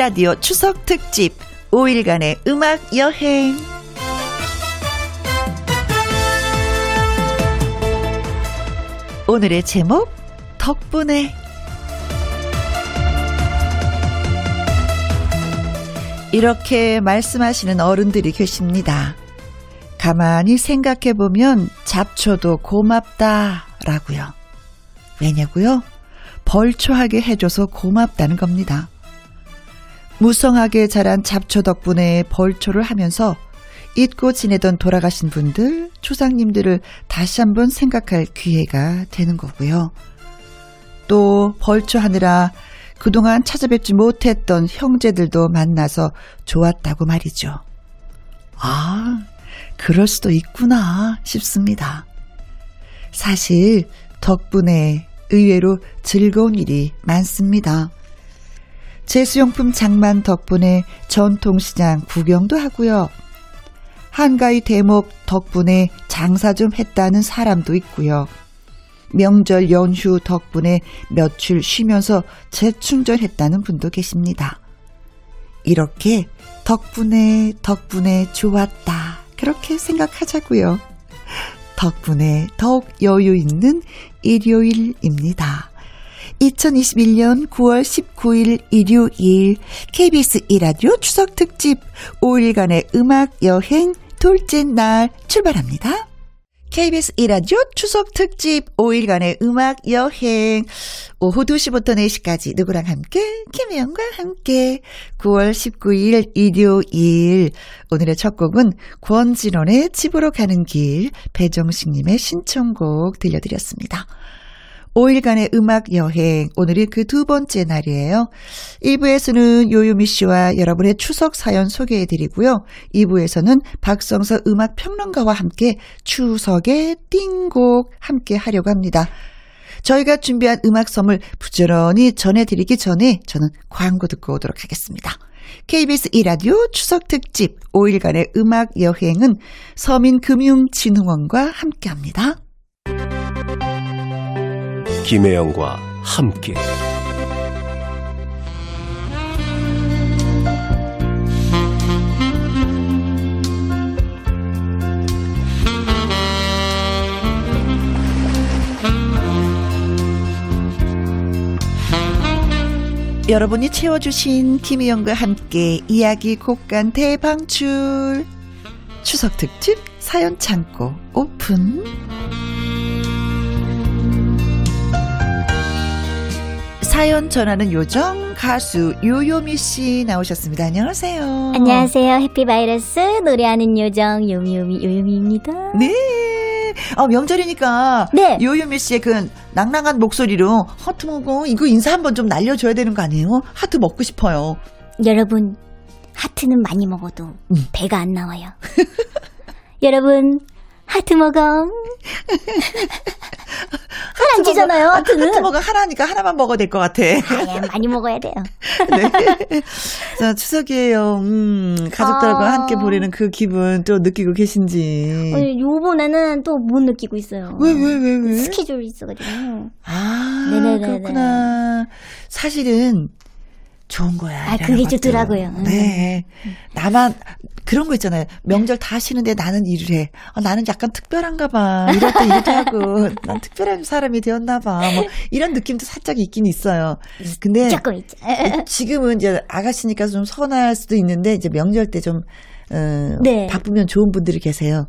1라디오 추석 특집 5일간의 음악 여행. 오늘의 제목 덕분에 이렇게 말씀하시는 어른들이 계십니다. 가만히 생각해 보면 잡초도 고맙다라고요. 왜냐고요? 벌초하게 해줘서 고맙다는 겁니다. 무성하게 자란 잡초 덕분에 벌초를 하면서 잊고 지내던 돌아가신 분들, 조상님들을 다시 한번 생각할 기회가 되는 거고요. 또 벌초하느라 그동안 찾아뵙지 못했던 형제들도 만나서 좋았다고 말이죠. 아, 그럴 수도 있구나 싶습니다. 사실 덕분에 의외로 즐거운 일이 많습니다. 제수용품 장만 덕분에 전통시장 구경도 하고요. 한가위 대목 덕분에 장사 좀 했다는 사람도 있고요. 명절 연휴 덕분에 며칠 쉬면서 재충전했다는 분도 계십니다. 이렇게 덕분에 덕분에 좋았다. 그렇게 생각하자고요. 덕분에 더욱 여유 있는 일요일입니다. 2021년 9월 19일 일요일 KBS 이라디오 추석 특집 5일간의 음악 여행 둘째 날 출발합니다. KBS 이라디오 추석 특집 5일간의 음악 여행 오후 2시부터 4시까지 누구랑 함께 김혜영과 함께 9월 19일 일요일 오늘의 첫 곡은 권진원의 집으로 가는 길 배정식님의 신청곡 들려드렸습니다. 5일간의 음악 여행. 오늘이 그 두 번째 날이에요. 1부에서는 요요미 씨와 여러분의 추석 사연 소개해 드리고요. 2부에서는 박성서 음악 평론가와 함께 추석의 띵곡 함께 하려고 합니다. 저희가 준비한 음악 선물 부지런히 전해드리기 전에 저는 광고 듣고 오도록 하겠습니다. KBS 이라디오 추석 특집 5일간의 음악 여행은 서민금융진흥원과 함께 합니다. 김혜영과 함께. 여러분이 채워주신 김희영과 함께 이야기 곡간 대방출. 추석 특집 사연 창고 오픈 사연 전하는 요정 가수 요요미 씨 나오셨습니다. 안녕하세요. 안녕하세요. 해피바이러스 노래하는 요정 요미요미 요요미입니다. 네. 어, 명절이니까 네. 요요미 씨의 그 낭낭한 목소리로 하트 먹어 이거 인사 한번 좀 날려줘야 되는 거 아니에요? 하트 먹고 싶어요. 여러분 하트는 많이 먹어도 음. 배가 안 나와요. 여러분 하트 먹어. 하나 찌잖아요. 하트는. 하트 먹어 하나니까 하나만 먹어야 될 것 같아. 아야 많이 먹어야 돼요. 네. 자, 추석이에요. 음, 가족들과 아. 함께 보내는 그 기분 또 느끼고 계신지. 어, 요번에는 또 못 느끼고 있어요. 왜, 왜, 왜, 왜? 스케줄이 있어가지고. 아, 네네네네. 그렇구나. 사실은 좋은 거야. 아, 그게. 좋더라고요. 음. 네. 나만, 그런 거 있잖아요. 명절 다 쉬는데 나는 일을 해. 어, 나는 약간 특별한가 봐. 이럴 때 일도 하고, 난 특별한 사람이 되었나 봐. 뭐, 이런 느낌도 살짝 있긴 있어요. 근데, 조금 있죠. 지금은 이제 아가씨니까 좀 서운할 수도 있는데, 이제 명절 때 좀, 어, 네. 바쁘면 좋은 분들이 계세요.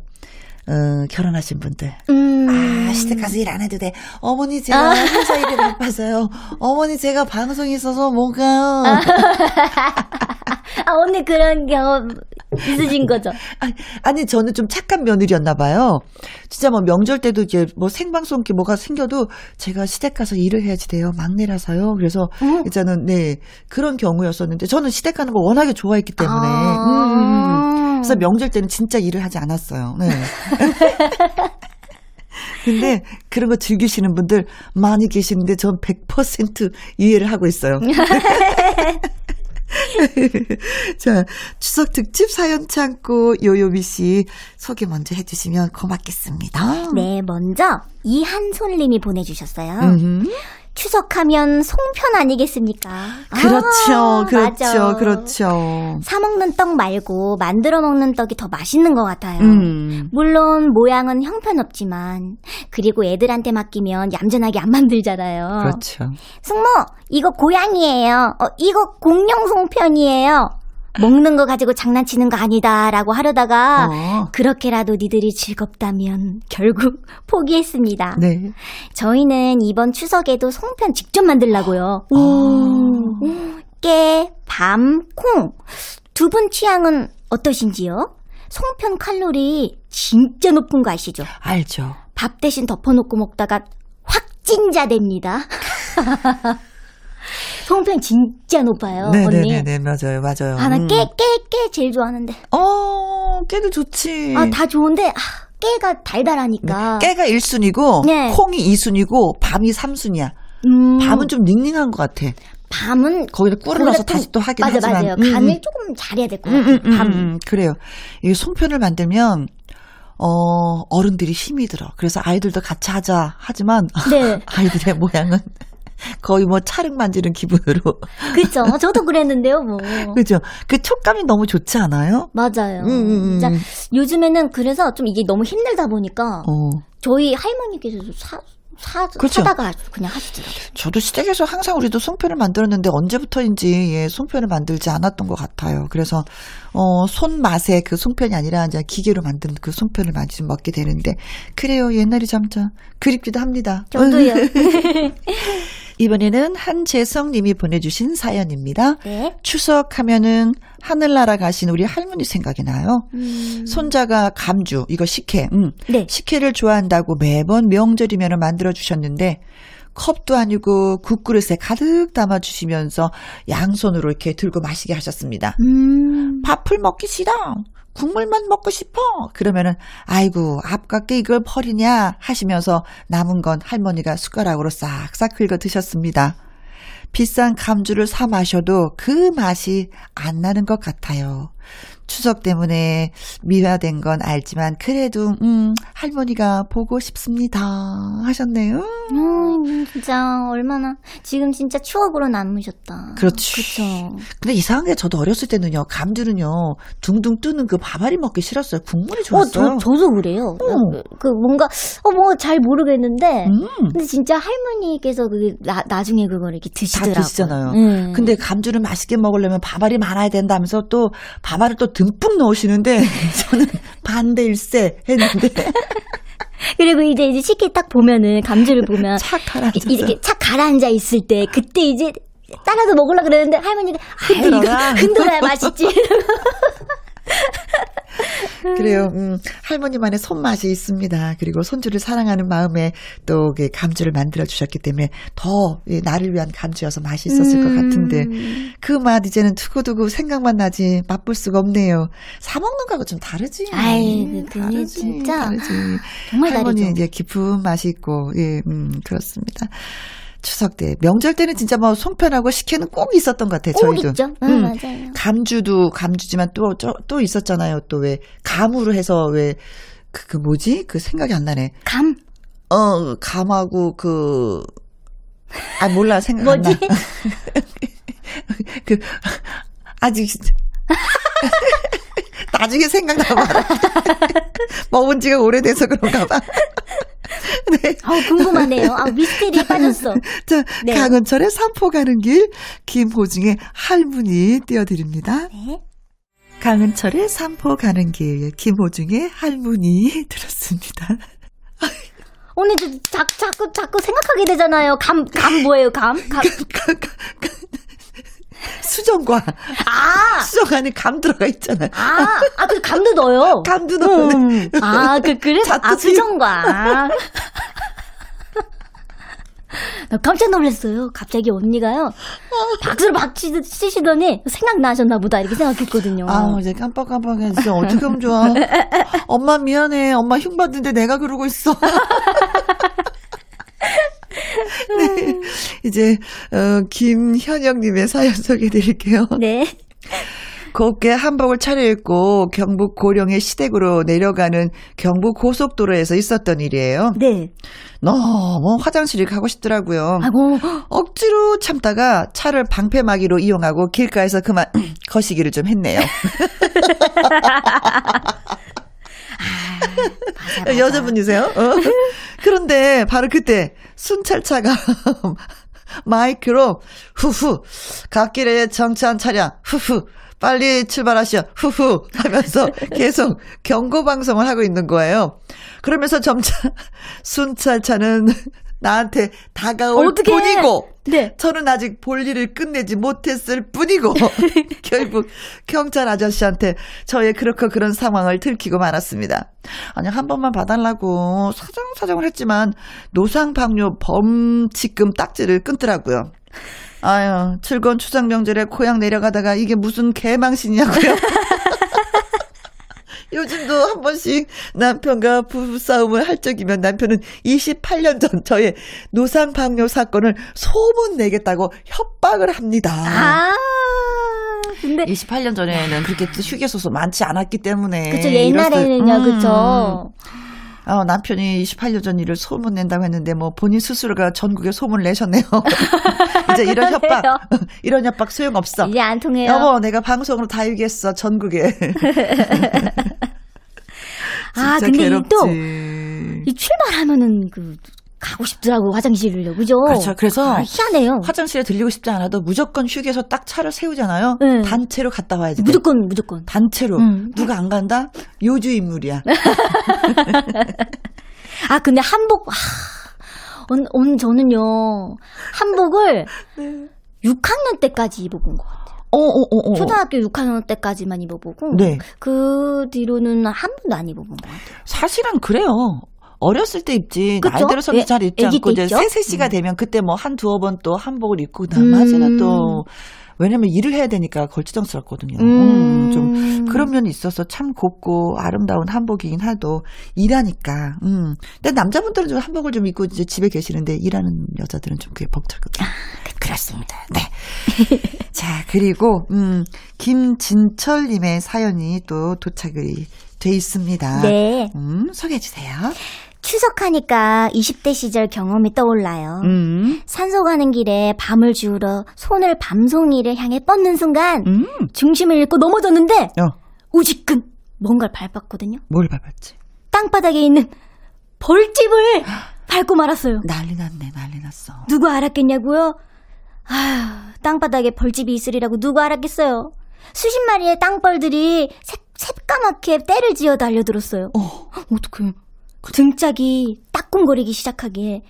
어, 결혼하신 분들. 음. 아, 시댁 가서 일 안 해도 돼. 어머니 제가 회사 일이 바빠서요. 어머니 제가 방송이 있어서 못 가요. 아, 언니 그런 경험 있으신 거죠? 아니, 아니, 저는 좀 착한 며느리였나 봐요. 진짜 뭐 명절 때도 이제 뭐 생방송 이렇게 뭐가 생겨도 제가 시댁 가서 일을 해야지 돼요. 막내라서요. 그래서 음. 일단은 네 그런 경우였었는데 저는 시댁 가는 거 워낙에 좋아했기 때문에 아. 음, 음, 음. 그래서 명절 때는 진짜 일을 하지 않았어요. 네. 근데 그런 거 즐기시는 분들 많이 계시는데 전 100% 이해를 하고 있어요. 자, 추석 특집 사연 창고 요요미 씨 소개 먼저 해주시면 고맙겠습니다. 네, 먼저 이한솔님이 보내주셨어요. 음흠. 추석하면 송편 아니겠습니까? 그렇죠, 아, 그렇죠, 맞아. 그렇죠. 사 먹는 떡 말고 만들어 먹는 떡이 더 맛있는 것 같아요. 음. 물론 모양은 형편없지만 그리고 애들한테 맡기면 얌전하게 안 만들잖아요. 그렇죠. 숙모 이거 고양이에요. 어, 이거 공룡 송편이에요. 먹는 거 가지고 장난치는 거 아니다라고 하려다가 어. 그렇게라도 니들이 즐겁다면 결국 포기했습니다. 네. 저희는 이번 추석에도 송편 직접 만들라고요. 아. 깨, 밤, 콩. 두 분 취향은 어떠신지요? 송편 칼로리 진짜 높은 거 아시죠? 알죠. 밥 대신 덮어놓고 먹다가 확진자 됩니다. 송편 진짜 높아요, 언니. 네네네 네, 맞아요, 맞아요. 아, 나 음. 깨, 깨, 깨 제일 좋아하는데. 어, 깨도 좋지. 아, 다 좋은데, 아, 깨가 달달하니까. 네. 깨가 1순위고, 네. 콩이 2순위고, 밤이 3순위야. 음, 밤은 좀 닝닝한 것 같아. 밤은 거기다 꿀을 넣어서 좀- 다시 또 하긴 맞아, 하지만. 맞아요. 음, 간을 음. 조금 잘해야 될것 음, 같아요. 음, 음, 밤. 음, 그래요. 이 송편을 만들면, 어, 어른들이 힘이 들어. 그래서 아이들도 같이 하자. 하지만, 네. 아이들의 모양은 거의 뭐 차륵 만지는 기분으로. 그쵸. 저도 그랬는데요, 뭐. 그죠? 그 촉감이 너무 좋지 않아요? 맞아요. 음, 음, 음. 요즘에는 그래서 좀 이게 너무 힘들다 보니까 어. 저희 할머니께서도 사, 사, 그렇죠. 사다가 그냥 하시더라고요. 저도 시댁에서 항상 우리도 송편을 만들었는데 언제부터인지 예, 송편을 만들지 않았던 것 같아요. 그래서 어, 손맛의 그 송편이 아니라 이제 기계로 만든 그 송편을 많이 좀 먹게 되는데 그래요. 옛날이 점점 그립기도 합니다. 저도요. 이번에는 한재성 님이 보내주신 사연입니다. 네. 추석하면은 하늘나라 가신 우리 할머니 생각이 나요. 음, 손자가 감주, 이거 식혜, 음, 네. 식혜를 좋아한다고 매번 명절이면 만들어 주셨는데 컵도 아니고 국그릇에 가득 담아 주시면서 양손으로 이렇게 들고 마시게 하셨습니다. 음, 밥을 먹기 싫어. 국물만 먹고 싶어. 그러면은 아이고 아깝게 이걸 버리냐 하시면서 남은 건 할머니가 숟가락으로 싹싹 긁어 드셨습니다. 비싼 감주를 사 마셔도 그 맛이 안 나는 것 같아요. 추석 때문에 미화된 건 알지만 그래도 음 할머니가 보고 싶습니다 하셨네요. 음, 진짜 얼마나 지금 진짜 추억으로 남으셨다. 그렇지. 그쵸. 근데 이상한 게 저도 어렸을 때는요 감주는요 둥둥 뜨는 그 밥알이 먹기 싫었어요. 국물이 어, 좋았어요. 저, 저도 그래요. 어. 그 뭔가, 어, 뭐 잘 모르겠는데. 음. 근데 진짜 할머니께서 그 나, 나중에 그걸 이렇게 드시더라고요. 드시잖아요. 음. 근데 감주를 맛있게 먹으려면 밥알이 많아야 된다면서 또 밥알을 또 듬뿍 넣으시는데 저는 반대일세 했는데 그리고 이제 이제 식혜 딱 보면은 감주를 보면 착 가라앉아서 이렇게 착 가라앉아 있을 때 그때 이제 따라서 먹으려 그랬는데 할머니가 아, 흔들어라. 흔들어야 맛있지. 그래요. 음, 할머니만의 손맛이 있습니다. 그리고 손주를 사랑하는 마음에 또그 감주를 만들어 주셨기 때문에 더 이, 나를 위한 감주여서 맛이 있었을 것 같은데 음. 그맛 이제는 두고두고 생각만 나지 맛볼 수가 없네요. 사 먹는 거하고 좀 다르지. 아이, 그, 그게 다르지, 진짜 다르지. 정말 할머니 다르죠. 이제 깊은 맛이 있고 예, 음, 그렇습니다. 추석 때 명절 때는 진짜 뭐 송편하고 식혜는 꼭 있었던 것 같아요. 꼭 저희도. 있죠. 응, 음. 맞아요. 감주도 감주지만 또또 있었잖아요. 또 왜 감으로 해서 왜 그, 그 뭐지? 그 생각이 안 나네. 감 어 감하고 그 아 몰라 생각 안 나. 뭐지? 그 아직 나중에 생각나봐. 먹은 지가 오래돼서 그런가 봐. 네. 아우 궁금하네요. 아 미스테리에 빠졌어. 자, 네. 강은철의 산포 가는 길, 김호중의 할머니 띄워드립니다. 네. 강은철의 산포 가는 길, 김호중의 할머니 들었습니다. 언니 저 자, 자꾸 자꾸 생각하게 되잖아요. 감 감 뭐예요? 감? 감. 수정과 아! 수정 안에 감 들어가 있잖아요. 아, 아, 그 감도 넣어요. 감도 넣어. 음. 아, 그, 그래? 아, 수정과. 나 깜짝 놀랐어요. 갑자기 언니가요. 박수를 막 치- 치시더니 생각나셨나 보다. 이렇게 생각했거든요. 아, 이제 깜빡깜빡해. 진짜 어떻게 하면 좋아. 엄마 미안해. 엄마 흉받는데 내가 그러고 있어. 네. 이제, 어, 김현영님의 사연 소개해 드릴게요. 네. 곱게 한복을 차려입고 경북 고령의 시댁으로 내려가는 경북 고속도로에서 있었던 일이에요. 네. 너무 화장실이 가고 싶더라고요. 아이고, 억지로 참다가 차를 방패막이로 이용하고 길가에서 그만 거시기를 좀 했네요. 맞아, 맞아. 여자분이세요? 어? 그런데 바로 그때 순찰차가 마이크로 후후 갓길에 정차한 차량 후후 빨리 출발하시오 후후 하면서 계속 경고 방송을 하고 있는 거예요. 그러면서 점차 순찰차는 나한테 다가올 어떡해. 뿐이고 네. 저는 아직 볼 일을 끝내지 못했을 뿐이고 결국 경찰 아저씨한테 저의 그렇고 그런 상황을 들키고 말았습니다. 아니 한 번만 봐달라고 사정사정을 했지만 노상방뇨 범칙금 딱지를 끊더라고요. 아유 즐거운 추석 명절에 고향 내려가다가 이게 무슨 개망신이냐고요. 요즘도 한 번씩 남편과 부부싸움을 할 적이면 남편은 28년 전 저의 노상방뇨 사건을 소문 내겠다고 협박을 합니다. 아, 근데 28년 전에는 그렇게 또 휴게소서 많지 않았기 때문에. 그쵸 옛날에는요, 이랬을- 그쵸. 어, 남편이 28년 전 일을 소문 낸다고 했는데 뭐 본인 스스로가 전국에 소문을 내셨네요. 이제 이런 협박, 이런 협박 소용없어. 이제 안 통해요. 여보, 내가 방송으로 다 얘기했어, 전국에. 아, 근데. 또이 출발하면은 그 가고 싶더라고 화장실을요, 그죠? 그렇죠. 그래서 아, 희한해요. 화장실에 들리고 싶지 않아도 무조건 휴게소 딱 차를 세우잖아요. 네. 단체로 갔다 와야지. 무조건 무조건. 단체로. 음. 누가 안 간다? 요주 인물이야. 아 근데 한복 아, 온, 온 저는요 한복을 네. 6학년 때까지 입어본 것 같아요. 어, 어, 어, 어. 초등학교 6학년 때까지만 입어보고 네. 그 뒤로는 한 번도 안 입어본 것 같아요. 사실은 그래요. 어렸을 때 입지. 그쵸? 나이 들어서는 예, 잘 입지 않고 때 이제 입죠? 세세시가 음. 되면 그때 뭐 한 두어 번 또 한복을 입고 남아지나 음. 또 왜냐면 일을 해야 되니까 걸치정스럽거든요. 음. 음, 좀 그런 면이 있어서 참 곱고 아름다운 한복이긴 해도 일하니까. 음. 근데 남자분들은 좀 한복을 좀 입고 이제 집에 계시는데 일하는 여자들은 좀 그게 벅차거든요. 그렇습니다. 네. 자, 그리고 음, 김진철님의 사연이 또 도착이 돼 있습니다. 네. 음, 소개해 주세요. 추석하니까 20대 시절 경험이 떠올라요. 음, 산소 가는 길에 밤을 지우러 손을 밤송이를 향해 뻗는 순간 음, 중심을 잃고 넘어졌는데 어, 우지끈 뭔가를 밟았거든요. 뭘 밟았지? 땅바닥에 있는 벌집을 밟고 말았어요. 난리 났네, 난리 났어. 누가 알았겠냐고요? 아휴, 땅바닥에 벌집이 있으리라고 누가 알았겠어요? 수십 마리의 땅벌들이 새, 새까맣게 때를 지어 달려들었어요. 어, 어떡해. 등짝이 따끔거리기 시작하기에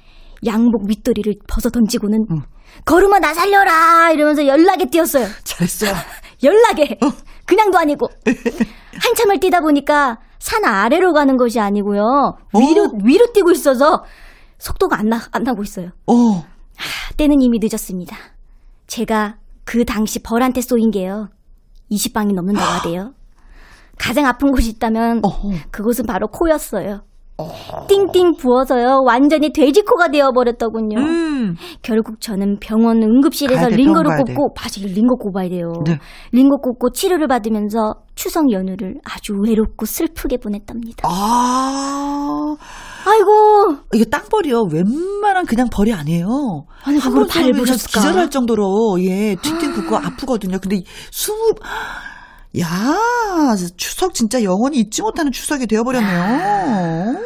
양복 밑도리를 벗어 던지고는 응. 걸음아 나 살려라 이러면서 연락에 뛰었어요. 잘했어. 연락에 그냥도 아니고 한참을 뛰다 보니까 산 아래로 가는 것이 아니고요 위로 위로 뛰고 있어서 속도가 안, 나, 안 나고 있어요. 어, 때는 이미 늦었습니다. 제가 그 당시 벌한테 쏘인 게요. 20방이 넘는다고 하대요. 가장 아픈 곳이 있다면 어, 그곳은 바로 코였어요. 띵띵 부어서요. 완전히 돼지코가 되어버렸더군요. 음, 결국 저는 병원 응급실에서 돼, 링거를. 꽂고 맞아 링거 꼽아야 돼요. 네. 링거 꽂고 치료를 받으면서 추석 연휴를 아주 외롭고 슬프게 보냈답니다. 아, 아이고 이게 땅벌이요. 웬만한 그냥 벌이 아니에요. 아니, 한 그걸 밟으셨을까? 기절할 정도로, 예, 튕튕 붓고 아프거든요. 근데 숨을, 야, 추석 진짜 영원히 잊지 못하는 추석이 되어버렸네요.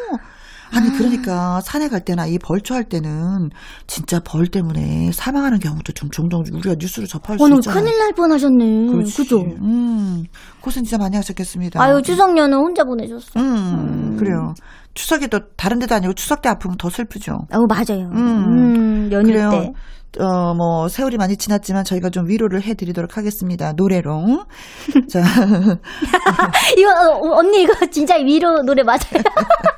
아니, 그러니까 산에 갈 때나 이 벌초할 때는 진짜 벌 때문에 사망하는 경우도 좀 종종 우리가 뉴스로 접할 수 있잖아요. 큰일 날 뻔하셨네. 그렇지. 그죠? 음, 고생 진짜 많이 하셨겠습니다. 아유 추석 연휴 혼자 보내셨어. 음, 그래요. 추석에 또 다른 데도 아니고 추석 때 아프면 더 슬프죠. 어 맞아요. 음. 음, 연휴 그래요. 때. 어, 뭐, 세월이 많이 지났지만 저희가 좀 위로를 해드리도록 하겠습니다. 노래로. 자, 이거 어, 언니 이거 진짜 위로 노래 맞아요.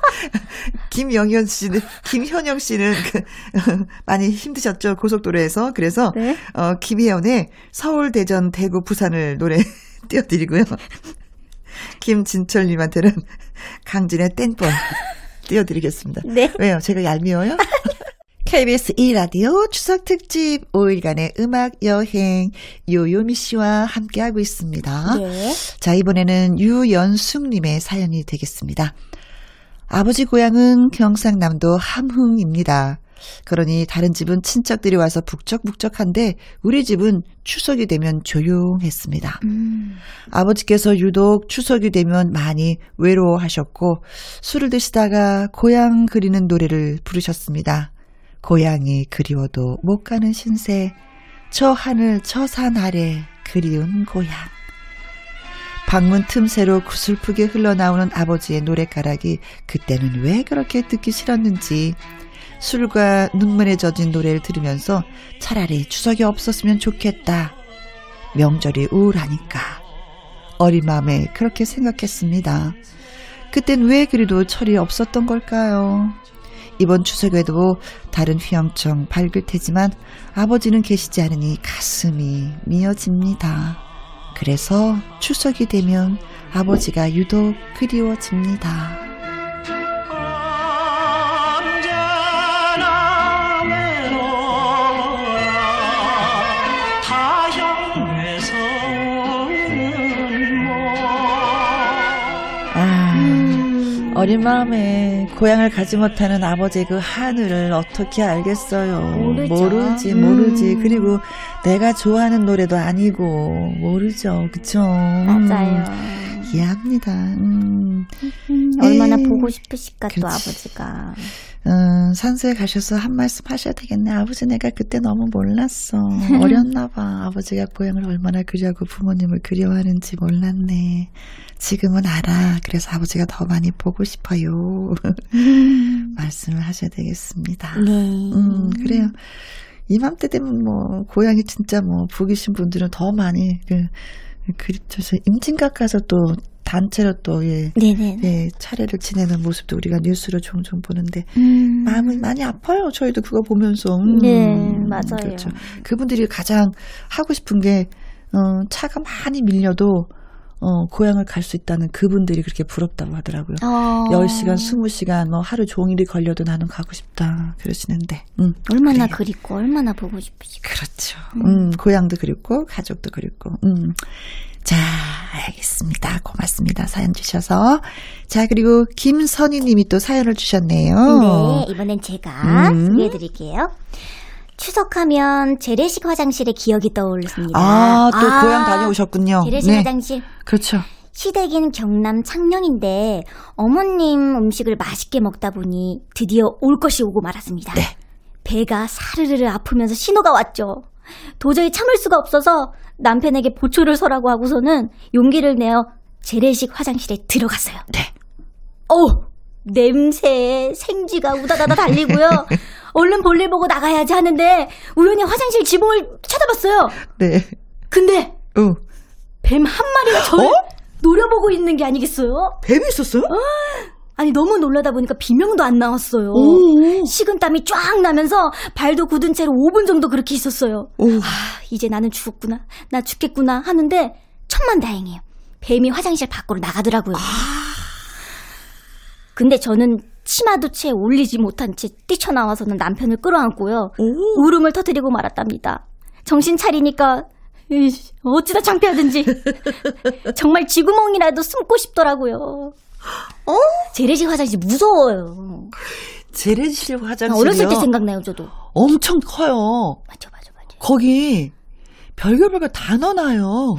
김영현 씨는, 김현영 씨는 그, 많이 힘드셨죠. 고속도로에서. 그래서, 네. 어, 김혜연의 서울, 대전, 대구, 부산을 노래 띄워드리고요. 김진철님한테는 강진의 땡벌 띄워드리겠습니다. 네. 왜요? 제가 얄미워요? KBS 2라디오 추석 특집 5일간의 음악 여행 요요미 씨와 함께하고 있습니다. 네. 자, 이번에는 유연숙님의 사연이 되겠습니다. 아버지 고향은 경상남도 함흥입니다. 그러니 다른 집은 친척들이 와서 북적북적한데 우리 집은 추석이 되면 조용했습니다. 음. 아버지께서 유독 추석이 되면 많이 외로워하셨고 술을 드시다가 고향 그리는 노래를 부르셨습니다. 고향이 그리워도 못 가는 신세 저 하늘 저 산 아래 그리운 고향 방문 틈새로 구슬프게 흘러나오는 아버지의 노래가락이 그때는 왜 그렇게 듣기 싫었는지 술과 눈물에 젖은 노래를 들으면서 차라리 추석이 없었으면 좋겠다. 명절이 우울하니까. 어린 마음에 그렇게 생각했습니다. 그땐 왜 그리도 철이 없었던 걸까요? 이번 추석에도 다른 휘영청 밝을 테지만 아버지는 계시지 않으니 가슴이 미어집니다. 그래서 추석이 되면 아버지가 유독 그리워집니다. 어린 마음에 고향을 가지 못하는 아버지의 그 하늘을 어떻게 알겠어요. 모르죠. 모르지, 음. 모르지. 그리고 내가 좋아하는 노래도 아니고, 모르죠. 그쵸? 맞아요. 음, 이해합니다. 음. 음, 얼마나 에이, 보고 싶으실까 또 그렇지. 아버지가. 음, 산소에 가셔서 한 말씀 하셔야 되겠네. 아버지 내가 그때 너무 몰랐어. 어렸나 봐. 아버지가 고향을 얼마나 그리워하고 부모님을 그리워하는지 몰랐네. 지금은 알아. 그래서 아버지가 더 많이 보고 싶어요. 말씀을 하셔야 되겠습니다. 네. 음, 그래요. 이맘때 되면 뭐, 고향이 진짜 뭐, 북이신 분들은 더 많이, 그, 그립죠. 임진각 가서 또, 단체로 또, 예, 네네. 예, 차례를 지내는 모습도 우리가 뉴스로 종종 보는데, 음. 마음이 많이 아파요. 저희도 그거 보면서. 음, 네, 맞아요. 그렇죠. 그분들이 가장 하고 싶은 게, 어, 차가 많이 밀려도, 어, 고향을 갈 수 있다는 그분들이 그렇게 부럽다고 하더라고요. 어. 10시간, 20시간, 뭐 하루 종일이 걸려도 나는 가고 싶다. 그러시는데. 음, 얼마나 그래요. 그립고 얼마나 보고 싶으시고. 그렇죠. 음, 고향도 그립고, 가족도 그립고, 음. 자, 알겠습니다. 고맙습니다. 사연 주셔서. 자, 그리고 김선희 님이 또 사연을 주셨네요. 네, 이번엔 제가 음. 소개해 드릴게요. 추석하면 재래식 화장실의 기억이 떠오르습니다. 아, 또 아, 고향 다녀오셨군요. 재래식 네. 화장실. 그렇죠. 시댁인 경남 창녕인데 어머님 음식을 맛있게 먹다 보니 드디어 올 것이 오고 말았습니다. 네. 배가 사르르르 아프면서 신호가 왔죠. 도저히 참을 수가 없어서 남편에게 보초를 서라고 하고서는 용기를 내어 재래식 화장실에 들어갔어요. 네. 어 냄새에 생쥐가 우다다다 달리고요. 얼른 볼일 보고 나가야지 하는데 우연히 화장실 지붕을 쳐다봤어요. 네. 근데 어. 뱀 한 마리가 저를 어? 노려보고 있는 게 아니겠어요? 뱀이 있었어요? 아니 너무 놀라다 보니까 비명도 안 나왔어요. 오. 식은땀이 쫙 나면서 발도 굳은 채로 5분 정도 그렇게 있었어요. 오. 아, 이제 나는 죽었구나. 나 죽겠구나 하는데 천만 다행이에요. 뱀이 화장실 밖으로 나가더라고요. 근데 저는 치마도 채 올리지 못한 채 뛰쳐나와서는 남편을 끌어안고요. 오. 울음을 터뜨리고 말았답니다. 정신 차리니까 이씨, 어찌다 창피하든지 정말 쥐구멍이라도 숨고 싶더라고요. 어? 재래식 화장실 무서워요. 재래실 화장실이요. 어렸을 때 생각나요, 저도. 엄청 커요. 맞죠, 맞죠, 맞죠. 거기 별별별 다 넣어놔요.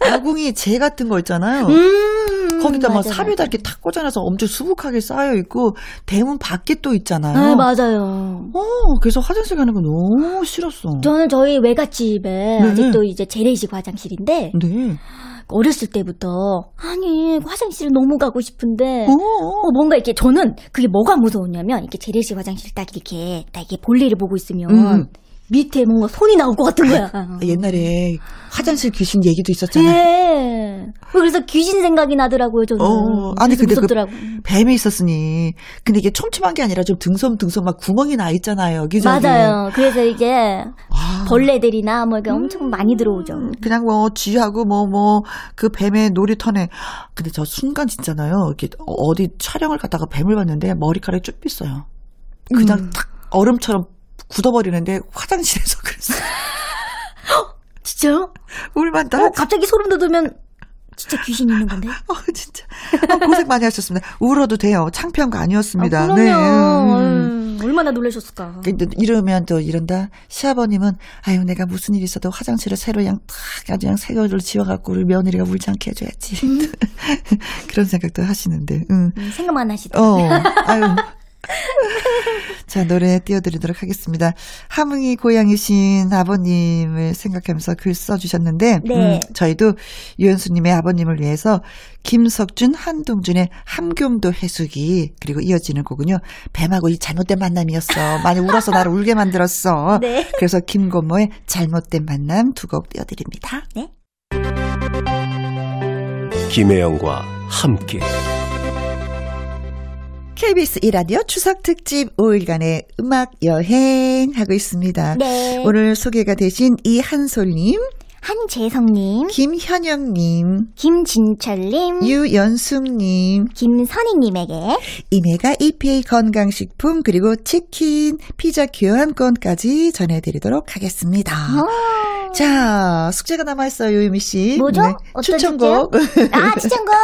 아궁이 재 같은 거 있잖아요. 음, 거기다 막 맞아, 삽에다 맞아. 이렇게 탁 꽂아놔서 엄청 수북하게 쌓여 있고 대문 밖에 또 있잖아요. 네, 맞아요. 어, 그래서 화장실 가는 거 너무 싫었어. 저는 저희 외갓집에 네. 아직도 이제 재래식 화장실인데 네. 어렸을 때부터 아니 화장실 너무 가고 싶은데 어, 어, 뭔가 이렇게 저는 그게 뭐가 무서웠냐면 이렇게 재래식 화장실 딱 이렇게 딱 이렇게 볼일을 보고 있으면 음. 밑에 뭔가 손이 나올 것 같은 거야. 옛날에 화장실 귀신 얘기도 있었잖아. 예. 그래서 귀신 생각이 나더라고요, 저는. 어, 아니, 근데 그 무섭더라고. 뱀이 있었으니. 근데 이게 촘촘한 게 아니라 좀 등섬등섬 막 구멍이 나 있잖아요. 여기저기. 맞아요. 그래서 이게 아. 벌레들이나 뭐 이게 엄청 많이 들어오죠. 그냥 뭐 쥐하고 뭐 뭐 그 뱀의 놀이터네. 근데 저 순간 진짜나요. 이렇게 어디 촬영을 갔다가 뱀을 봤는데 머리카락이 쭉 빗어요. 그냥 음. 탁 얼음처럼 굳어버리는데 화장실에서 그랬어. 진짜요? 울만 다. 어, 갑자기 소름 돋으면 진짜 귀신 있는 건데? 어, 진짜. 어, 고생 많이 하셨습니다. 울어도 돼요. 창피한 거 아니었습니다. 아, 네. 그럼요. 음. 아유, 얼마나 놀라셨을까. 근데 이러면 또 이런다. 시아버님은 아유 내가 무슨 일 있어도 화장실을 새로 그냥 탁 아주 그냥 새 걸로 지워갖고 우리 며느리가 울지 않게 해줘야지. 그런 생각도 하시는데. 응. 음, 생각만 하시다. 어. 아유. 자, 노래 띄워드리도록 하겠습니다. 함흥이 고향이신 아버님을 생각하면서 글 써주셨는데, 네. 음, 저희도 유현수님의 아버님을 위해서 김석준, 한동준의 함경도 해수기, 그리고 이어지는 곡은요, 뱀하고 이 잘못된 만남이었어. 많이 울어서 나를 울게 만들었어. 네. 그래서 김건모의 잘못된 만남 두 곡 띄워드립니다. 김혜영과 함께 KBS 이라디오 추석 특집 5일간의 음악 여행 하고 있습니다. 네. 오늘 소개가 되신 이한솔님, 한재성님, 김현영님, 김진철님, 유연숙님, 김선희님에게 이메가 EPA 건강식품 그리고 치킨, 피자 교환권까지 전해드리도록 하겠습니다. 어, 자, 숙제가 남아있어요, 유미 씨. 뭐죠? 네, 어떤 추천곡. 아, 추천곡!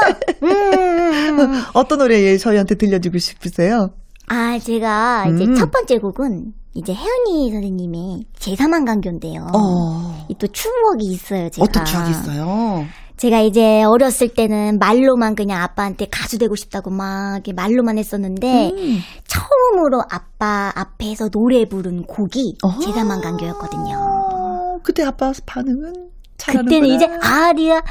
음. 어떤 노래 저희한테 들려주고 싶으세요? 아, 제가 이제 음. 첫 번째 곡은 이제 혜연이 선생님의 제3한 강교인데요. 어. 이또 추억이 있어요, 제가. 어떤 추억이 있어요? 제가 이제 어렸을 때는 말로만 그냥 아빠한테 가수 되고 싶다고 막 말로만 했었는데 음. 처음으로 아빠 앞에서 노래 부른 곡이 어. 제3한 강교였거든요. 어, 그때 아빠 반응은. 그때는 이제 아 리아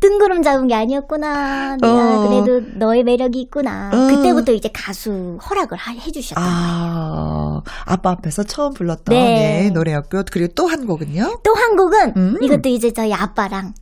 뜬구름 잡은 게 아니었구나. 리아 어. 그래도 너의 매력이 있구나. 어. 그때부터 이제 가수 허락을 하- 해주셨다. 아, 아빠 앞에서 처음 불렀던 네. 예, 노래였고요. 그리고 또 한 곡은요? 또 한 곡은 음. 이것도 이제 저희 아빠랑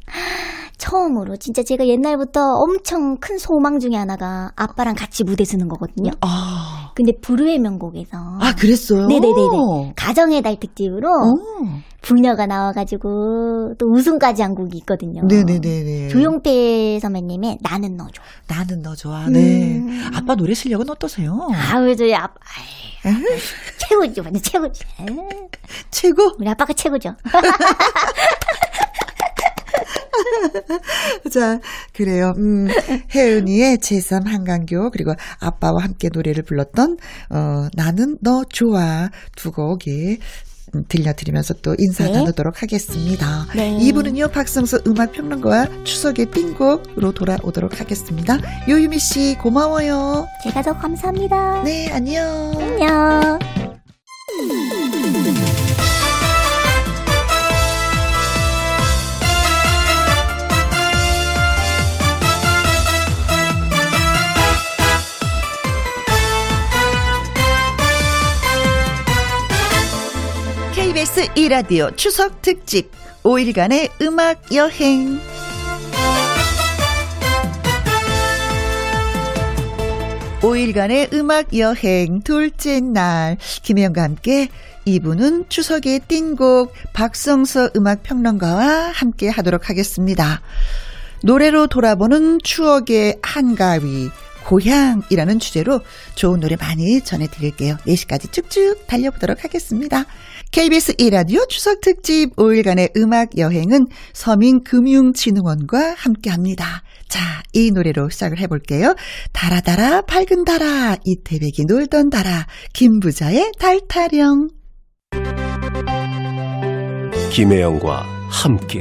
처음으로 진짜 제가 옛날부터 엄청 큰 소망 중에 하나가 아빠랑 같이 무대 서는 거거든요. 아, 근데 불후의 명곡에서 아 그랬어요? 네네네네 가정의 달 특집으로 어. 불녀가 나와가지고 또 우승까지 한 곡이 있거든요. 네네네네. 조용필 선배님의 나는 너 좋아. 나는 너 좋아. 네. 음. 아빠 노래 실력은 어떠세요? 아우 저희 아빠 최고죠, 완전 최고죠. 최고? 우리 아빠가 최고죠. 자, 그래요. 음, 혜은이의 제3 한강교, 그리고 아빠와 함께 노래를 불렀던, 어, 나는 너 좋아. 두 곡이 음, 들려드리면서 또 인사 네. 나누도록 하겠습니다. 네. 2부는요, 박성수 음악평론가와 추석의 띵곡으로 돌아오도록 하겠습니다. 요유미 씨, 고마워요. 제가 더 감사합니다. 네, 안녕. 안녕. KBS 1라디오 추석 특집 5일간의 음악 여행. 오일간의 음악 여행 둘째 날 김혜영과 함께 2부는 추석의 띵곡 박성서 음악 평론가와 함께 하도록 하겠습니다. 노래로 돌아보는 추억의 한가위 고향이라는 주제로 좋은 노래 많이 전해드릴게요. 4시까지 쭉쭉 달려보도록 하겠습니다. KBS 1라디오 추석 특집 5일간의 음악 여행은 서민금융진흥원과 함께합니다. 자, 이 노래로 시작을 해볼게요. 달아달아 밝은 달아 이태백이 놀던 달아 김부자의 달타령 김혜영과 함께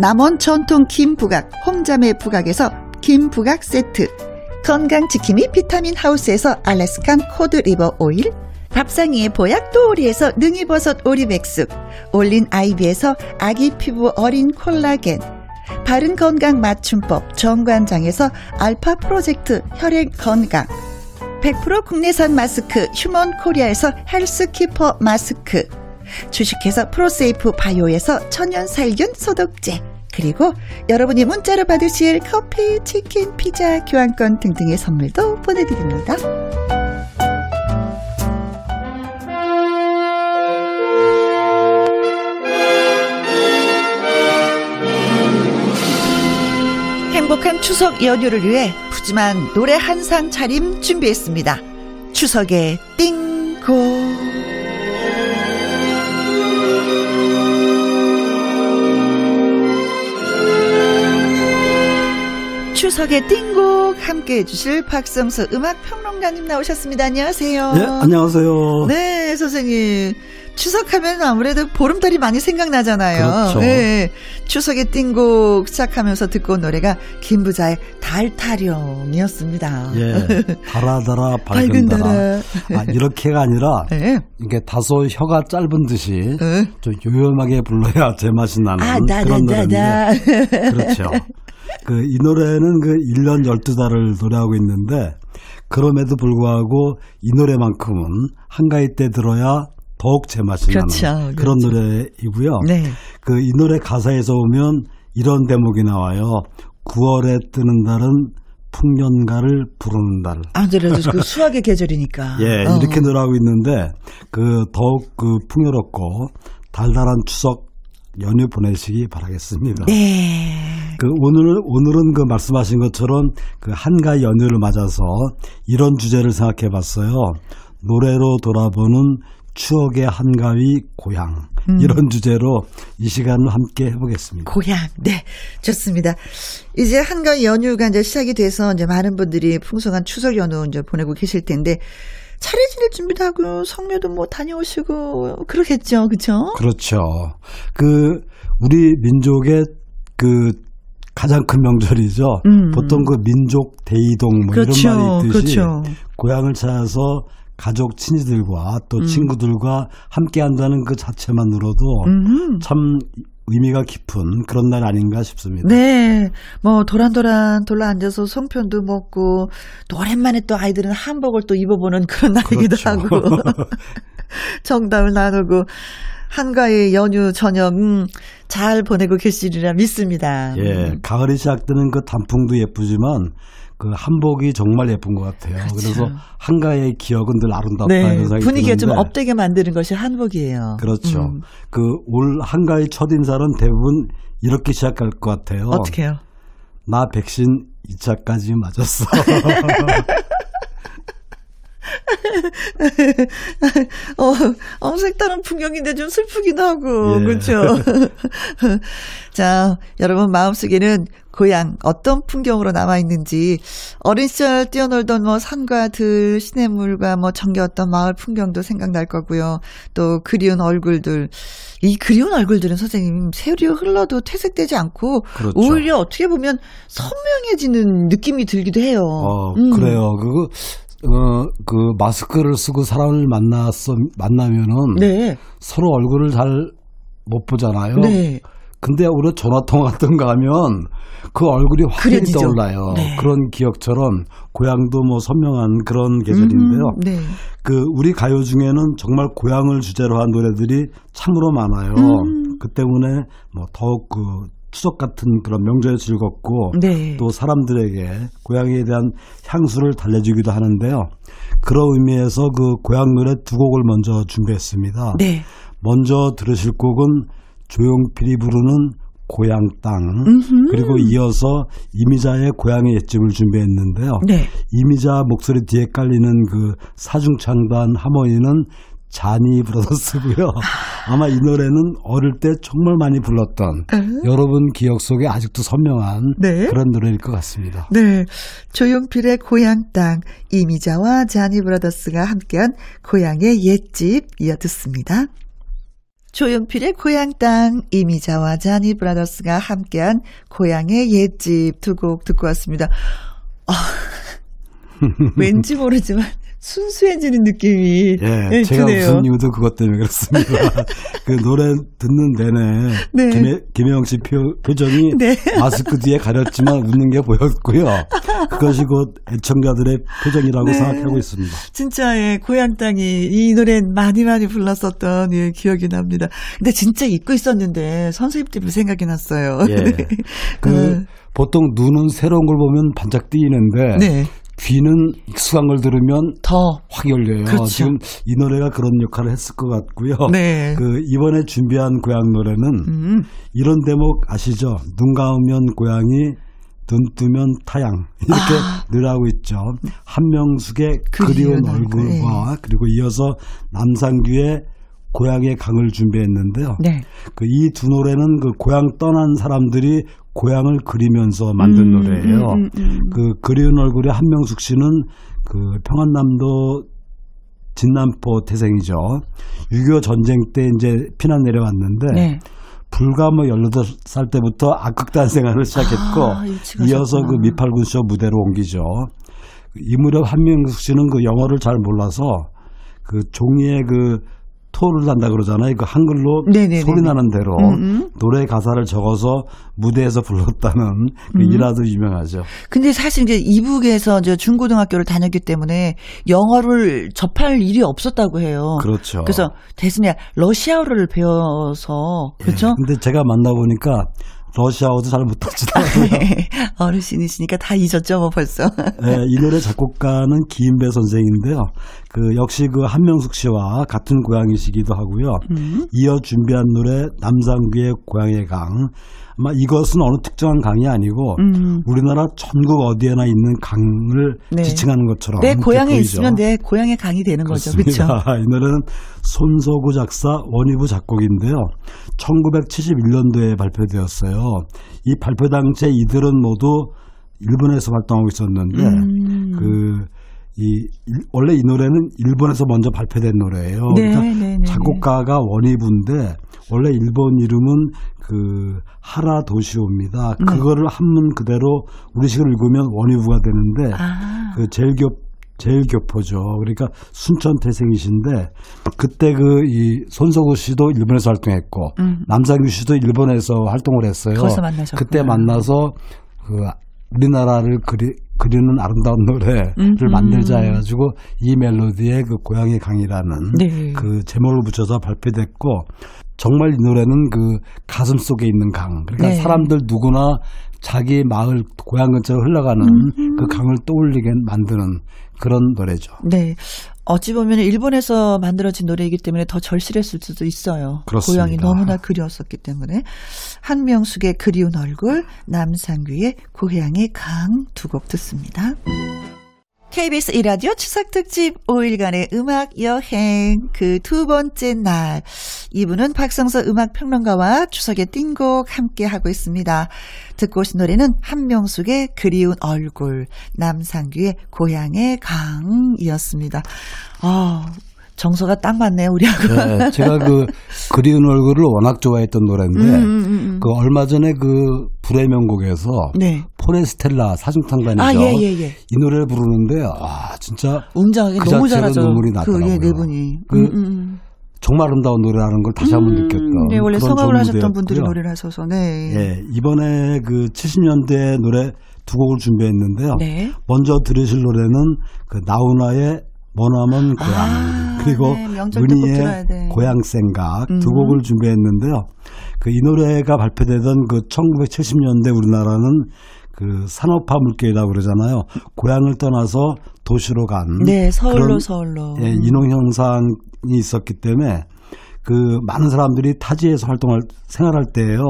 남원 전통 김부각 홍자매 부각에서 김부각 세트, 건강지킴이 비타민 하우스에서 Alaskan cod liver oil, 밥상위의 보약 또오리에서 능이버섯 오리백숙, 올린 아이비에서 아기 피부 어린 콜라겐, 바른 건강 맞춤법 정관장에서 알파 프로젝트 혈액 건강, 100% 국내산 마스크 휴먼 코리아에서 헬스키퍼 마스크, 주식회사 프로세이프 바이오에서 천연 살균 소독제, 그리고 여러분이 문자로 받으실 커피, 치킨, 피자, 교환권 등등의 선물도 보내드립니다. 행복한 추석 연휴를 위해 푸짐한 노래 한 상 차림 준비했습니다. 추석의 띵고. 추석의 띵곡 함께 해주실 박성수 음악평론가님 나오셨습니다. 안녕하세요. 예, 안녕하세요. 네, 선생님. 추석하면 아무래도 보름달이 많이 생각나잖아요. 그렇죠. 네, 추석의 띵곡 시작하면서 듣고 온 노래가 김부자의 달타령이었습니다. 예, 달아달아 밝은 달아. 아, 이렇게가 아니라 네. 이게 다소 혀가 짧은 듯이 응. 좀 요염하게 불러야 제맛이 나는 아, 그런 노래인데. 그렇죠. 그 이 노래는 그 1년 12달을 노래하고 있는데 그럼에도 불구하고 이 노래만큼은 한가위 때 들어야 더욱 제맛이 그렇죠, 나는 그런 그렇죠. 노래이고요. 네. 그 이 노래 가사에서 보면 이런 대목이 나와요. 9월에 뜨는 달은 풍년가를 부르는 달. 아무래도 그 수학의 계절이니까. 예, 어. 이렇게 노래하고 있는데 그 더욱 그 풍요롭고 달달한 추석 연휴 보내시기 바라겠습니다. 네. 그 오늘 오늘은 그 말씀하신 것처럼 그 한가위 연휴를 맞아서 이런 주제를 생각해 봤어요. 노래로 돌아보는 추억의 한가위 고향 이런 주제로 이 시간을 함께 해보겠습니다. 고향. 네. 좋습니다. 이제 한가위 연휴가 이제 시작이 돼서 이제 많은 분들이 풍성한 추석 연휴 이제 보내고 계실 텐데 차례 지낼 준비도 하고 성묘도 뭐 다녀오시고 그러겠죠. 그죠? 그렇죠. 그 우리 민족의 그 가장 큰 명절이죠. 음. 보통 그 민족 대이동 뭐 그렇죠. 이런 말이 있듯이 그렇죠. 고향을 찾아서 가족 친지들과 또 친구들과 함께 한다는 그 자체만으로도 음. 참 의미가 깊은 그런 날 아닌가 싶습니다. 네. 뭐 도란도란 돌아 앉아서 송편도 먹고 또 오랜만에 또 아이들은 한복을 또 입어보는 그런 날이기도 그렇죠. 하고 정담을 나누고 한가위 연휴 저녁 음, 잘 보내고 계시리라 믿습니다. 예, 가을이 시작되는 그 단풍도 예쁘지만 그 한복이 정말 예쁜 것 같아요. 그래서 한가의 기억은 늘 아름답다 네. 이런 생각이 분위기가 좀 드는데 업되게 만드는 것이 한복이에요. 그렇죠. 음. 그올 한가위 첫 인사는 대부분 이렇게 시작할 것 같아요. 어떻게 해요? 나 백신 2차까지 맞았어. 어, 어, 색다른 풍경인데 좀 슬프기도 하고, 예. 그렇죠. 자, 여러분 마음속에는 고향 어떤 풍경으로 남아 있는지 어린 시절 뛰어놀던 뭐 산과 들, 시냇물과 뭐 정겨웠던 마을 풍경도 생각날 거고요. 또 그리운 얼굴들. 이 그리운 얼굴들은 선생님 세월이 흘러도 퇴색되지 않고 그렇죠. 오히려 어떻게 보면 선명해지는 느낌이 들기도 해요. 어, 음. 그래요. 그, 어, 그 마스크를 쓰고 사람을 만났어, 만나면은 네. 서로 얼굴을 잘 못 보잖아요. 네. 근데 우리 전화 통화 같은 거 하면 그 얼굴이 확연히 그려지죠. 떠올라요. 네. 그런 기억처럼 고향도 뭐 선명한 그런 계절인데요. 음, 네. 그 우리 가요 중에는 정말 고향을 주제로 한 노래들이 참으로 많아요. 음. 그 때문에 뭐 더욱 그 추석 같은 그런 명절이 즐겁고 네. 또 사람들에게 고향에 대한 향수를 달래주기도 하는데요. 그런 의미에서 그 고향 노래 두 곡을 먼저 준비했습니다. 네. 먼저 들으실 곡은 조용필이 부르는 고향 땅 음흠. 그리고 이어서 이미자의 고향의 옛집을 준비했는데요. 네. 이미자 목소리 뒤에 깔리는 그 사중창단 하모니는 자니 브라더스고요. 아마 이 노래는 어릴 때 정말 많이 불렀던 여러분 기억 속에 아직도 선명한 네. 그런 노래일 것 같습니다. 네. 조용필의 고향 땅, 이미자와 자니 브라더스가 함께한 고향의 옛집 이어 듣습니다. 조용필의 고향 땅, 이미자와 자니 브라더스가 함께한 고향의 옛집 두 곡 듣고 왔습니다. 아, 왠지 모르지만 순수해지는 느낌이 예, 네, 제가 드네요. 무슨 이유도 그것 때문에 그렇습니다. 그 노래 듣는 내내 네. 김혜, 김혜영 씨 표, 표정이 네. 마스크 뒤에 가렸지만 웃는 게 보였고요. 그것이 곧 애청자들의 표정이라고 네. 생각하고 있습니다. 진짜 예, 고향 땅이 이 노래 많이 많이 불렀었던 예, 기억이 납니다. 근데 진짜 잊고 있었는데 선생님 때문에 생각이 났어요. 예. 네. 그 보통 눈은 새로운 걸 보면 반짝 뛰는데 네. 귀는 익숙한 걸 들으면 더 확 열려요. 그렇죠. 지금 이 노래가 그런 역할을 했을 것 같고요. 네. 그 이번에 준비한 고향 노래는 음. 이런 대목 아시죠? 눈 감으면 고양이, 눈 뜨면 타양 이렇게 노래하고 있죠. 한명숙의 아. 그리운 그리운 얼굴. 얼굴과 그리고 이어서 남상규의 고향의 강을 준비했는데요. 네. 그이 두 노래는 그 고향 떠난 사람들이 고향을 그리면서 만든 음, 노래예요. 음, 음, 음. 그 그리운 얼굴의 한명숙 씨는 그 평안남도 진남포 태생이죠. 6.25 전쟁 때 이제 피난 내려왔는데 네. 불과 뭐 18살 때부터 악극단 생활을 시작했고 아, 이어서. 그 미팔군 쇼 무대로 옮기죠. 이 무렵 한명숙 씨는 그 영어를 잘 몰라서 그 종이에 그 토를 한다 그러잖아요. 그 한글로 네네네네. 소리 나는 대로 음, 음. 노래 가사를 적어서 무대에서 불렀다는 그 음. 일화도 유명하죠. 근데 사실 이제 이북에서 저 중고등학교를 다녔기 때문에 영어를 접할 일이 없었다고 해요. 그렇죠. 그래서 대신에 러시아어를 배워서 그렇죠? 예, 근데 제가 만나 보니까 러시아어도 잘 못하시더라고요. 네. 어르신이시니까 다 잊었죠, 뭐 벌써. 예, 이 노래 작곡가는 기인배 선생인데요. 그 역시 그 한명숙 씨와 같은 고향이시기도 하고요. 음. 이어 준비한 노래 남상규의 고향의 강. 아마 이것은 어느 특정한 강이 아니고 음. 우리나라 전국 어디에나 있는 강을 네. 지칭하는 것처럼 내 고향에 보이죠. 있으면 내 고향의 강이 되는 거죠. 그렇죠? 그렇습니다. 이 노래는 손서구 작사 원희부 작곡인데요. 1971년도에 발표되었어요. 이 발표 당시에 이들은 모두 일본에서 활동하고 있었는데 음. 그이 원래 이 노래는 일본에서 먼저 발표된 노래예요. 네, 그러니까 네, 네, 네. 작곡가가 원희부인데 원래 일본 이름은 그 하라 도시오입니다. 네. 그거를 한문 그대로 우리식으로 읽으면 원희부가 되는데 아. 그 제일 교 제일 교포죠. 그러니까 순천 태생이신데 그때 그 이 손석우 씨도 일본에서 활동했고 음. 남상규 씨도 일본에서 활동을 했어요. 그때 만나서 그 우리나라를 그리 그리는 아름다운 노래를 음, 음. 만들자 해가지고 이 멜로디에 그 고향의 강이라는 네. 그 제목을 붙여서 발표됐고 정말 이 노래는 그 가슴 속에 있는 강. 그러니까 네. 사람들 누구나 자기 마을 고향 근처로 흘러가는 음. 그 강을 떠올리게 만드는 그런 노래죠. 네. 어찌 보면 일본에서 만들어진 노래이기 때문에 더 절실했을 수도 있어요. 그렇습니다. 고향이 너무나 그리웠었기 때문에 한명숙의 그리운 얼굴, 남상규의 고향의 강 두 곡 듣습니다. KBS 이라디오 추석 특집 5일간의 음악 여행 그 두 번째 날 이분은 박성서 음악 평론가와 추석의 띵곡 함께 하고 있습니다. 듣고 오신 노래는 한명숙의 그리운 얼굴, 남상규의 고향의 강이었습니다. 아, 정서가 딱 맞네요, 우리하고. 네, 제가 그 그리운 얼굴을 워낙 좋아했던 노래인데 음, 음, 음. 그 얼마 전에 그 불의 명곡에서 네. 포레스텔라 사중탕관이죠. 아, 예, 예, 예. 이 노래를 부르는데 아 진짜 웅장하게 그 너무 잘하죠. 눈물이 그, 예, 나더라고요. 네 분이. 그 음, 음. 정말 아름다운 노래라는 걸 다시 한번 음, 느꼈던 네, 원래 성악을 하셨던 분들이. 노래를 하셔서, 네. 예, 이번에 그 70년대 노래 두 곡을 준비했는데요. 네. 먼저 들으실 노래는 그 나훈아의 머나먼 고향 아, 그리고 네, 돼. 고향 생각 두 음. 곡을 준비했는데요. 그 이 노래가 발표되던 그 1970년대 우리나라는 그 산업화 물결이라고 그러잖아요. 고향을 떠나서 도시로 간 네, 서울로, 그런, 서울로. 예, 인홍 현상이 있었기 때문에 그 많은 사람들이 타지에서 활동할 생활할 때예요.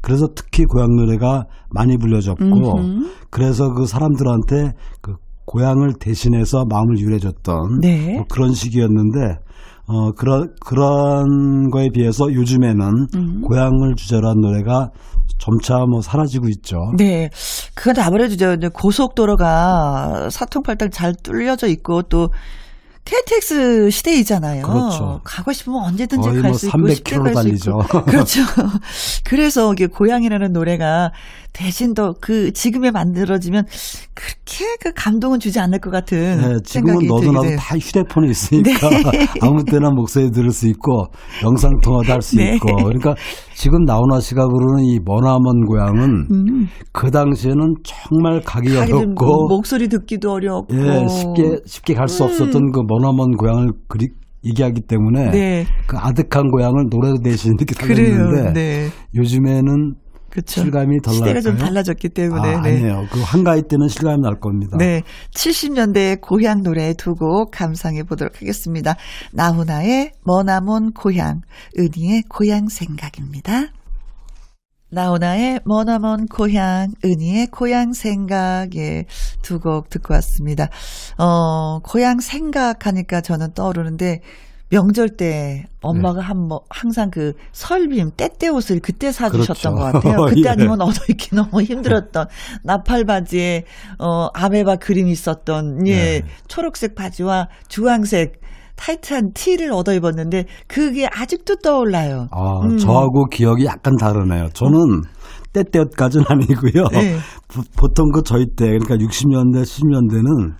그래서 특히 고향 노래가 많이 불려졌고 음흠. 그래서 그 사람들한테 그 고향을 대신해서 마음을 유래줬던 네. 뭐 그런 시기였는데 어, 그런, 그런 거에 비해서 요즘에는 음. 고향을 주제로 한 노래가 점차 뭐 사라지고 있죠. 네. 그건 아무래도 저 이제 고속도로가 사통팔달 잘 뚫려져 있고 또 KTX 시대이잖아요. 그렇죠. 가고 싶으면 언제든지 거의 갈뭐수 있고 300 쉽게 갈수 달리죠. 있고. 그렇죠. 그래서 이게 고향이라는 노래가 대신 더 그 지금에 만들어지면 그렇게 그 감동은 주지 않을 것 같은 네, 지금은 너도 나도 다 휴대폰에 있으니까 네. 아무 때나 목소리 들을 수 있고 영상 통화도 할수 네. 있고 그러니까 지금 나훈아 씨가 부르는 이 머나먼 고향은 음. 그 당시에는 정말 가기 어렵고 목소리 듣기도 어렵고 예, 쉽게 쉽게 갈 수 없었던 그 머나먼 고향을 그리 얘기하기 때문에 네. 그 아득한 고향을 노래로 대신 이렇게. 살렸는데 네. 요즘에는 그렇죠. 실감이 덜 시대가 좀 날까요? 달라졌기 때문에 아, 네. 아니에요. 그 한가위 때는 실감이 날 겁니다. 네. 70년대의 고향 노래 두 곡 감상해 보도록 하겠습니다. 나훈아의 머나먼 고향, 은희의 고향 생각입니다. 나훈아의 머나먼 고향, 은희의 고향 생각, 예, 두 곡 듣고 왔습니다. 어, 고향 생각하니까 저는 떠오르는데, 명절 때 엄마가 네. 한, 뭐, 항상 그 설빔, 때때 옷을 그때 사주셨던 그렇죠. 것 같아요. 그때 예. 아니면 얻어 입기 너무 힘들었던 나팔 바지에, 어, 아메바 그림이 있었던, 예, 네. 초록색 바지와 주황색 타이트한 티를 얻어 입었는데, 그게 아직도 떠올라요. 아, 음. 저하고 기억이 약간 다르네요. 저는 때때까지는 아니고요. 네. 보, 통 그 저희 때 그러니까 60년대, 70년대는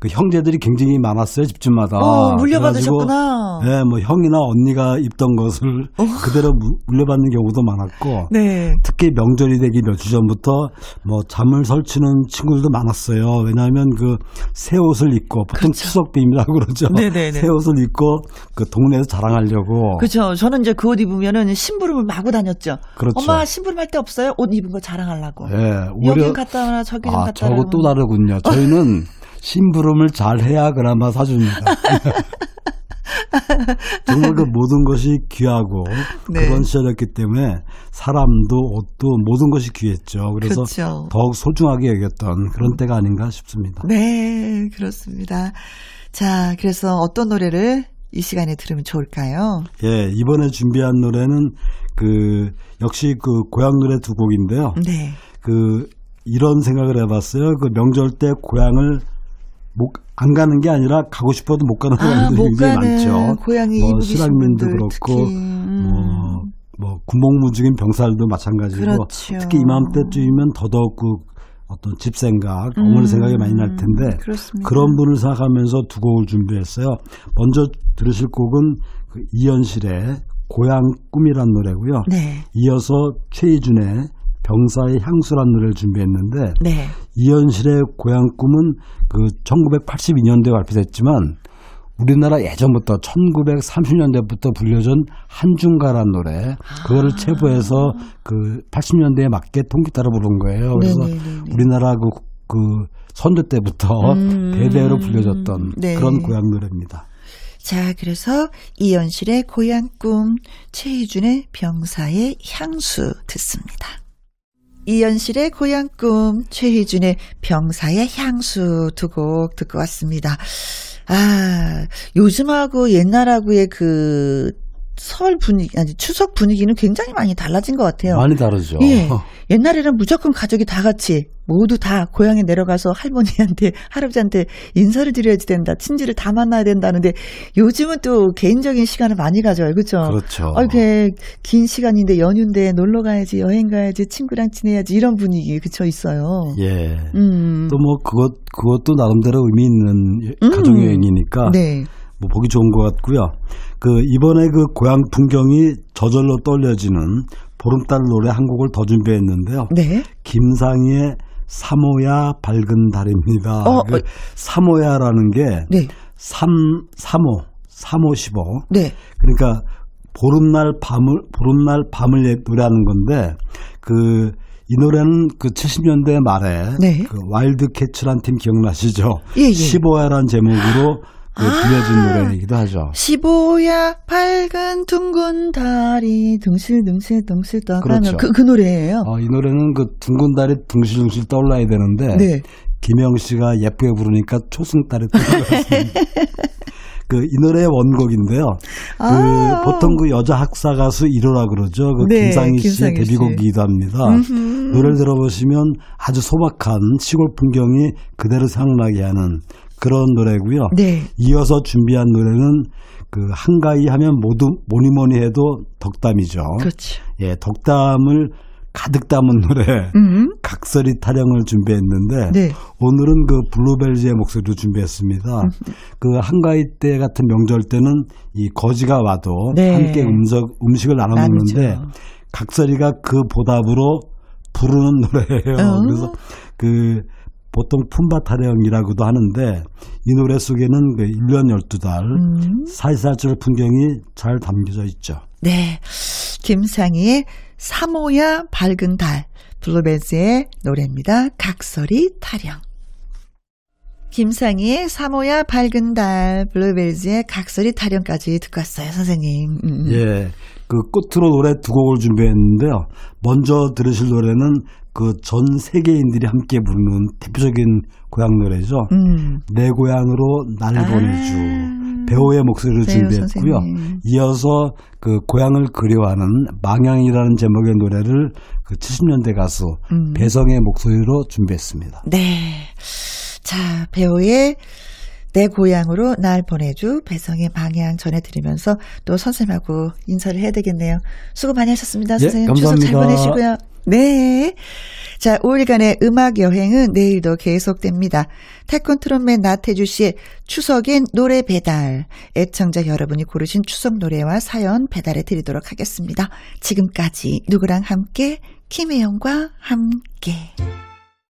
그 형제들이 굉장히 많았어요 집집마다. 어, 물려받으셨구나. 네, 뭐 형이나 언니가 입던 것을 그대로 무- 물려받는 경우도 많았고. 네. 특히 명절이 되기 몇 주 전부터 뭐 잠을 설치는 친구들도 많았어요. 왜냐하면 그 새 옷을 입고 보통 추석 빔이라고 그러죠. 그렇죠. 네네네. 새 옷을 입고 그 동네에서 자랑하려고. 그렇죠. 저는 이제 그 옷 입으면은 심부름을 마구 다녔죠. 그렇죠. 엄마 심부름 할 때 없어요? 옷 입은 거 자랑하려고. 예, 여긴 갔다 와라 저기 좀 아, 갔다 저거 와라. 또 다르군요. 저희는 심부름을 잘 해야 그나마 사줍니다. 정말 그 모든 것이 귀하고 네. 그런 시절이었기 때문에 사람도 옷도 모든 것이 귀했죠. 그래서 그렇죠. 더욱 소중하게 여겼던 그런 때가 아닌가 싶습니다. 네, 그렇습니다. 자, 그래서 어떤 노래를 이 시간에 들으면 좋을까요? 예, 이번에 준비한 노래는 그 역시 그 고향 노래 두 곡인데요. 네. 그 이런 생각을 해봤어요. 그 명절 때 고향을 못, 안 가는 게 아니라 가고 싶어도 못 가는 아, 사람들이 못 굉장히 많죠. 고양이 뭐 입으신 실향민도 분들 그렇고 특히. 음. 뭐, 뭐 군복무중인 병사들도 마찬가지고 그렇죠. 특히 이맘때쯤이면 더더욱 그 어떤 집 생각, 음, 어머니 생각이 많이 날 텐데 그렇습니다. 그런 분을 생각하면서 두 곡을 준비했어요. 먼저 들으실 곡은 그 이현실의 고향 꿈이란 노래고요. 네. 이어서 최희준의 병사의 향수란 노래를 준비했는데 네. 이현실의 고향 꿈은 그 1982년도에 발표됐지만 우리나라 예전부터 1930년대부터 불려준 한중가란 노래 그거를 체부해서 그 80년대에 맞게 통기타로 부른 거예요. 그래서 네네네네. 우리나라 그, 그 선조 때부터 음. 대대로 불려졌던 네. 그런 고향 노래입니다. 자, 그래서 이연실의 고향 꿈, 최희준의 병사의 향수 듣습니다. 이연실의 고향 꿈, 최희준의 병사의 향수 두 곡 듣고 왔습니다. 아, 요즘하고 옛날하고의 그 설 분위기, 아니, 추석 분위기는 굉장히 많이 달라진 것 같아요. 많이 다르죠. 예. 옛날에는 무조건 가족이 다 같이 모두 다 고향에 내려가서 할머니한테 할아버지한테 인사를 드려야지 된다. 친지를 다 만나야 된다는데 요즘은 또 개인적인 시간을 많이 가져요. 그렇죠? 그렇죠. 어, 이렇게 긴 시간인데 연휴인데 놀러 가야지, 여행 가야지, 친구랑 지내야지 이런 분위기 그쵸 있어요. 예. 음. 또뭐 그것 그것도 나름대로 의미 있는 음. 가족 여행이니까 네. 뭐 보기 좋은 것 같고요. 그 이번에 그 고향 풍경이 저절로 떠올려지는 보름달 노래 한 곡을 더 준비했는데요. 네. 김상희의 사모야 밝은 달입니다. 어, 그 어. 사모야라는 게 네. 삼, 삼호, 삼호십오. 네. 그러니까 보름날 밤을 보름날 밤을 예- 노래하는 건데 그 이 노래는 그 70년대 말에 네. 그 와일드 캐츠란 팀 기억나시죠? 예, 예. 15야란 제목으로. 불려진 노래이기도 하죠. 15야 밝은 둥근 달이 둥실둥실 둥실 떠가면 그렇죠. 그, 그 노래예요. 어, 이 노래는 그 둥근 달이 둥실둥실 떠올라야 되는데 네. 김영 씨가 예쁘게 부르니까 초승달이 떠올랐습니다. 그이 노래의 원곡인데요. 그 아. 보통 그 여자 학사 가수 1호라 그러죠. 그 네, 김상희 씨의. 데뷔곡이기도 합니다. 노래를 들어보시면 아주 소박한 시골 풍경이 그대로 생각나게 하는 그런 노래고요. 네. 이어서 준비한 노래는 그 한가위 하면 모두 뭐니 뭐니 해도 덕담이죠. 그렇죠. 예, 덕담을 가득 담은 노래 음. 각설이 타령을 준비했는데 네. 오늘은 그 블루벨즈의 목소리도 준비했습니다. 그 한가위 때 같은 명절 때는 이 거지가 와도 네. 함께 음식, 음식을 나눠 먹는데. 각설이가 그 보답으로 부르는 노래예요. 어. 그래서 그 보통 품바 타령이라고도 하는데 이 노래 속에는 그 1년 12달 음. 사시사철 풍경이 잘 담겨져 있죠. 네. 김상희의 삼오야 밝은 달, 블루벨즈의 노래입니다. 각설이 타령. 김상희의 삼오야 밝은 달, 블루벨즈의 각설이 타령까지 듣고 왔어요, 선생님. 음, 음. 예. 그 끝으로 노래 두 곡을 준비했는데요. 먼저 들으실 노래는 그 전 세계인들이 함께 부르는 대표적인 고향 노래죠. 음. 내 고향으로 날 아. 보내주. 배우의 목소리를 배우 준비했고요. 선생님. 이어서 그 고향을 그리워하는 망향이라는 제목의 노래를 그 70년대 가수 음. 배성의 목소리로 준비했습니다. 네. 자, 배우의 내 고향으로 날 보내주 배성의 방향 전해드리면서 또 선생님하고 인사를 해야 되겠네요. 수고 많이 하셨습니다. 예, 선생님 추석 잘 감사합니다. 보내시고요. 네. 자, 5일간의 음악 여행은 내일도 계속됩니다. 태권 트롯맨 나태주 씨의 추석엔 노래 배달. 애청자 여러분이 고르신 추석 노래와 사연 배달해 드리도록 하겠습니다. 지금까지 누구랑 함께 김혜영과 함께.